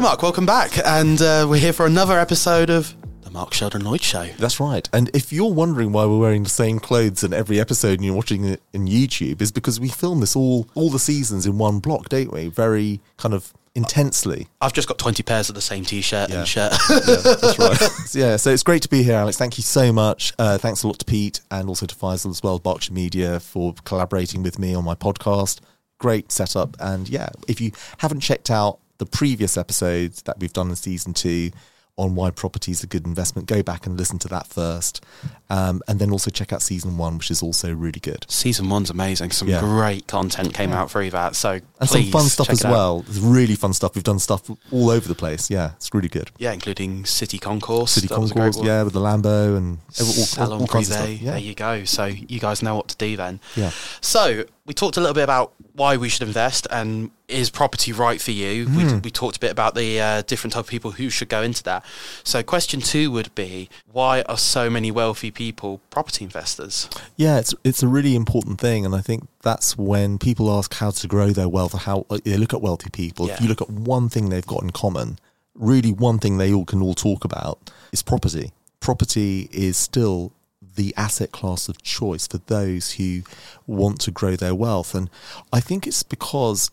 Hello, Mark. Welcome back. And uh, we're here for another episode of The Mark Sheldon Lloyd Show. That's right. And if you're wondering why we're wearing the same clothes in every episode and you're watching it in YouTube, is because we film this all all the seasons in one block, don't we? Very kind of intensely. I've just got 20 pairs of the same t shirt Yeah. and shirt. Yeah, that's right. yeah, so it's great to be here, Alex. Thank you so much. Uh, thanks a lot to Pete and also to Faisal as well, Berkshire Media, for collaborating with me on my podcast. Great setup. And yeah, if you haven't checked out the previous episodes that we've done in season two on why property is a good investment, go back and listen to that first. Um, and then also check out season one, which is also really good. Season one's amazing. Some Yeah. great content came out through that. So And some fun stuff as well. There's really fun stuff. We've done stuff all over the place. Yeah, it's really good. Yeah, including City Concours. City That was a great Concours, yeah, with the Lambo and all, all, Salon all kinds of stuff. Yeah, There you go. So you guys know what to do then. yeah. So we talked a little bit about why we should invest and is property right for you. We, Hmm. we talked a bit about the uh, different type of people who should go into that. So question two would be why are so many wealthy people property investors? Yeah, it's it's a really important thing, and I think that's when people ask how to grow their wealth or how uh, they look at wealthy people. If you look at one thing they've got in common, really one thing they all can all talk about is property. Property is still the asset class of choice for those who want to grow their wealth, and I think it's because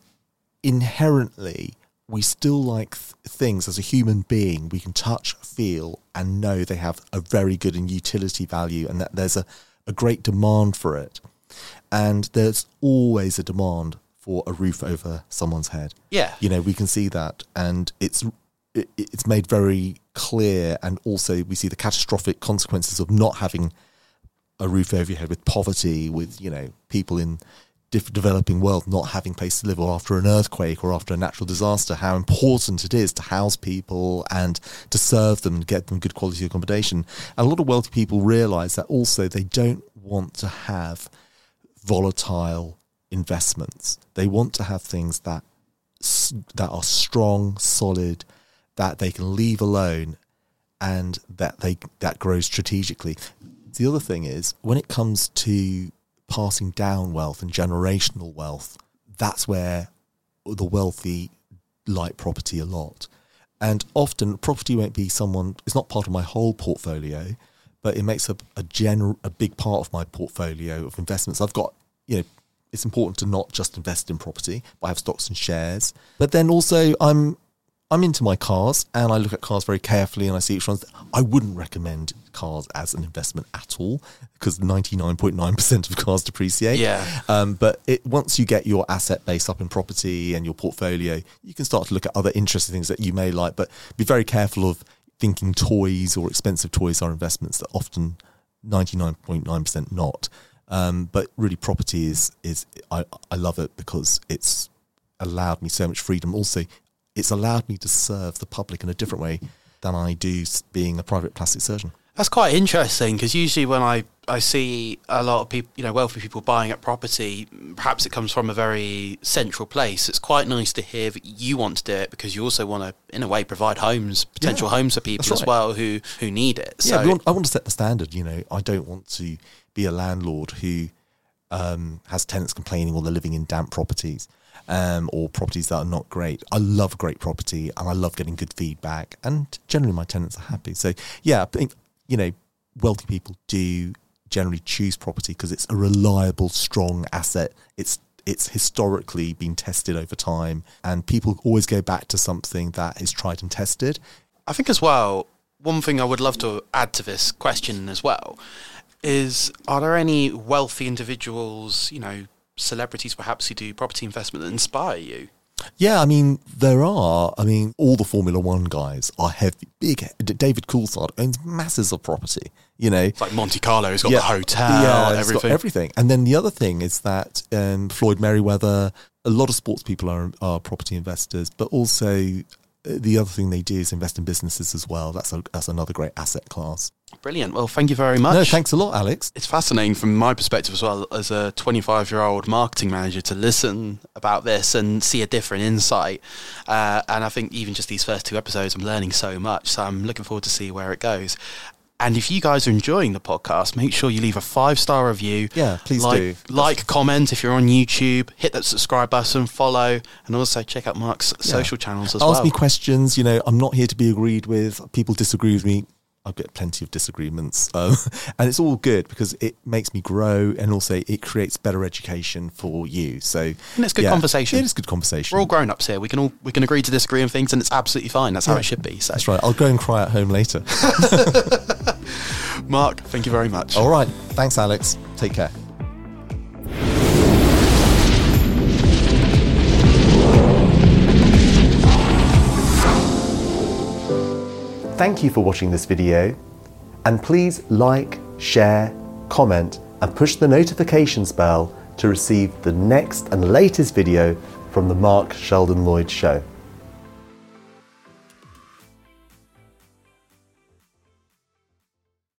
inherently we still like th- things as a human being we can touch, feel, and know they have a very good and utility value, and that there's a, a great demand for it. And there's always a demand for a roof over someone's head. Yeah. You know, we can see that, and it's it's made very clear, and also we see the catastrophic consequences of not having a roof over your head with poverty, with you know people in diff- developing world not having place to live, or after an earthquake or after a natural disaster. How important it is to house people and to serve them and get them good quality accommodation. And a lot of wealthy people realise that also they don't want to have volatile investments. They want to have things that that are strong, solid, that they can leave alone, and that they that grows strategically. The other thing is when it comes to passing down wealth and generational wealth, that's where the wealthy like property a lot. And often property won't be someone it's not part of my whole portfolio, but it makes up a general a big part of my portfolio of investments. I've got, you know, it's important to not just invest in property, but I have stocks and shares. But then also I'm I'm into my cars and I look at cars very carefully and I see which ones I wouldn't recommend cars as an investment at all because 99.9% of cars depreciate. Yeah. Um, but it, once you get your asset base up in property and your portfolio, you can start to look at other interesting things that you may like, but be very careful of thinking toys or expensive toys are investments that often 99.9% not. Um, but really property is, is I, I love it because it's allowed me so much freedom. Also, it's allowed me to serve the public in a different way than I do being a private plastic surgeon. That's quite interesting because usually when I, I see a lot of people, you know, wealthy people buying up property, perhaps it comes from a very central place. It's quite nice to hear that you want to do it because you also want to, in a way, provide homes, potential Yeah, homes for people that's as well who, who need it. Yeah, So, we want, I want to set the standard. You know, I don't want to be a landlord who um, has tenants complaining or they're living in damp properties um, or properties that are not great. I love great property and I love getting good feedback, and generally my tenants are happy. So yeah, I think you know, wealthy people do generally choose property because it's a reliable, strong asset. It's it's historically been tested over time, and people always go back to something that is tried and tested. I think as well, one thing I would love to add to this question as well is are there any wealthy individuals, you know, celebrities perhaps who do property investment that inspire you? Yeah, I mean there are. I mean, all the Formula One guys are heavy, big. David Coulthard owns masses of property. You know, It's like Monte Carlo, he's got the hotel, yeah, everything. everything. And then the other thing is that um, Floyd Mayweather, a lot of sports people are are property investors, but also the other thing they do is invest in businesses as well. That's a, that's another great asset class. Brilliant. Well, thank you very much. No, thanks a lot, Alex. It's fascinating from my perspective as well as a 25 year old marketing manager to listen about this and see a different insight. Uh, and I think even just these first two episodes, I'm learning so much. So I'm looking forward to see where it goes. And if you guys are enjoying the podcast, make sure you leave a five star review. Yeah, please like, do. Like, comment if you're on YouTube, hit that subscribe button, follow, and also check out Mark's social channels as Ask well. Ask me questions. You know, I'm not here to be agreed with. People disagree with me. I get plenty of disagreements, um, and it's all good because it makes me grow, and also it creates better education for you. So, And it's good yeah, conversation. It is good conversation. We're all grown ups here. We can all we can agree to disagree on things, and it's absolutely fine. That's how Yeah. it should be. So, That's right. I'll go and cry at home later. Mark, thank you very much. all right. Thanks, Alex. Take care. Thank you for watching this video and please like, share, comment and push the notifications bell to receive the next and latest video from the Mark Sheldon Lloyd Show.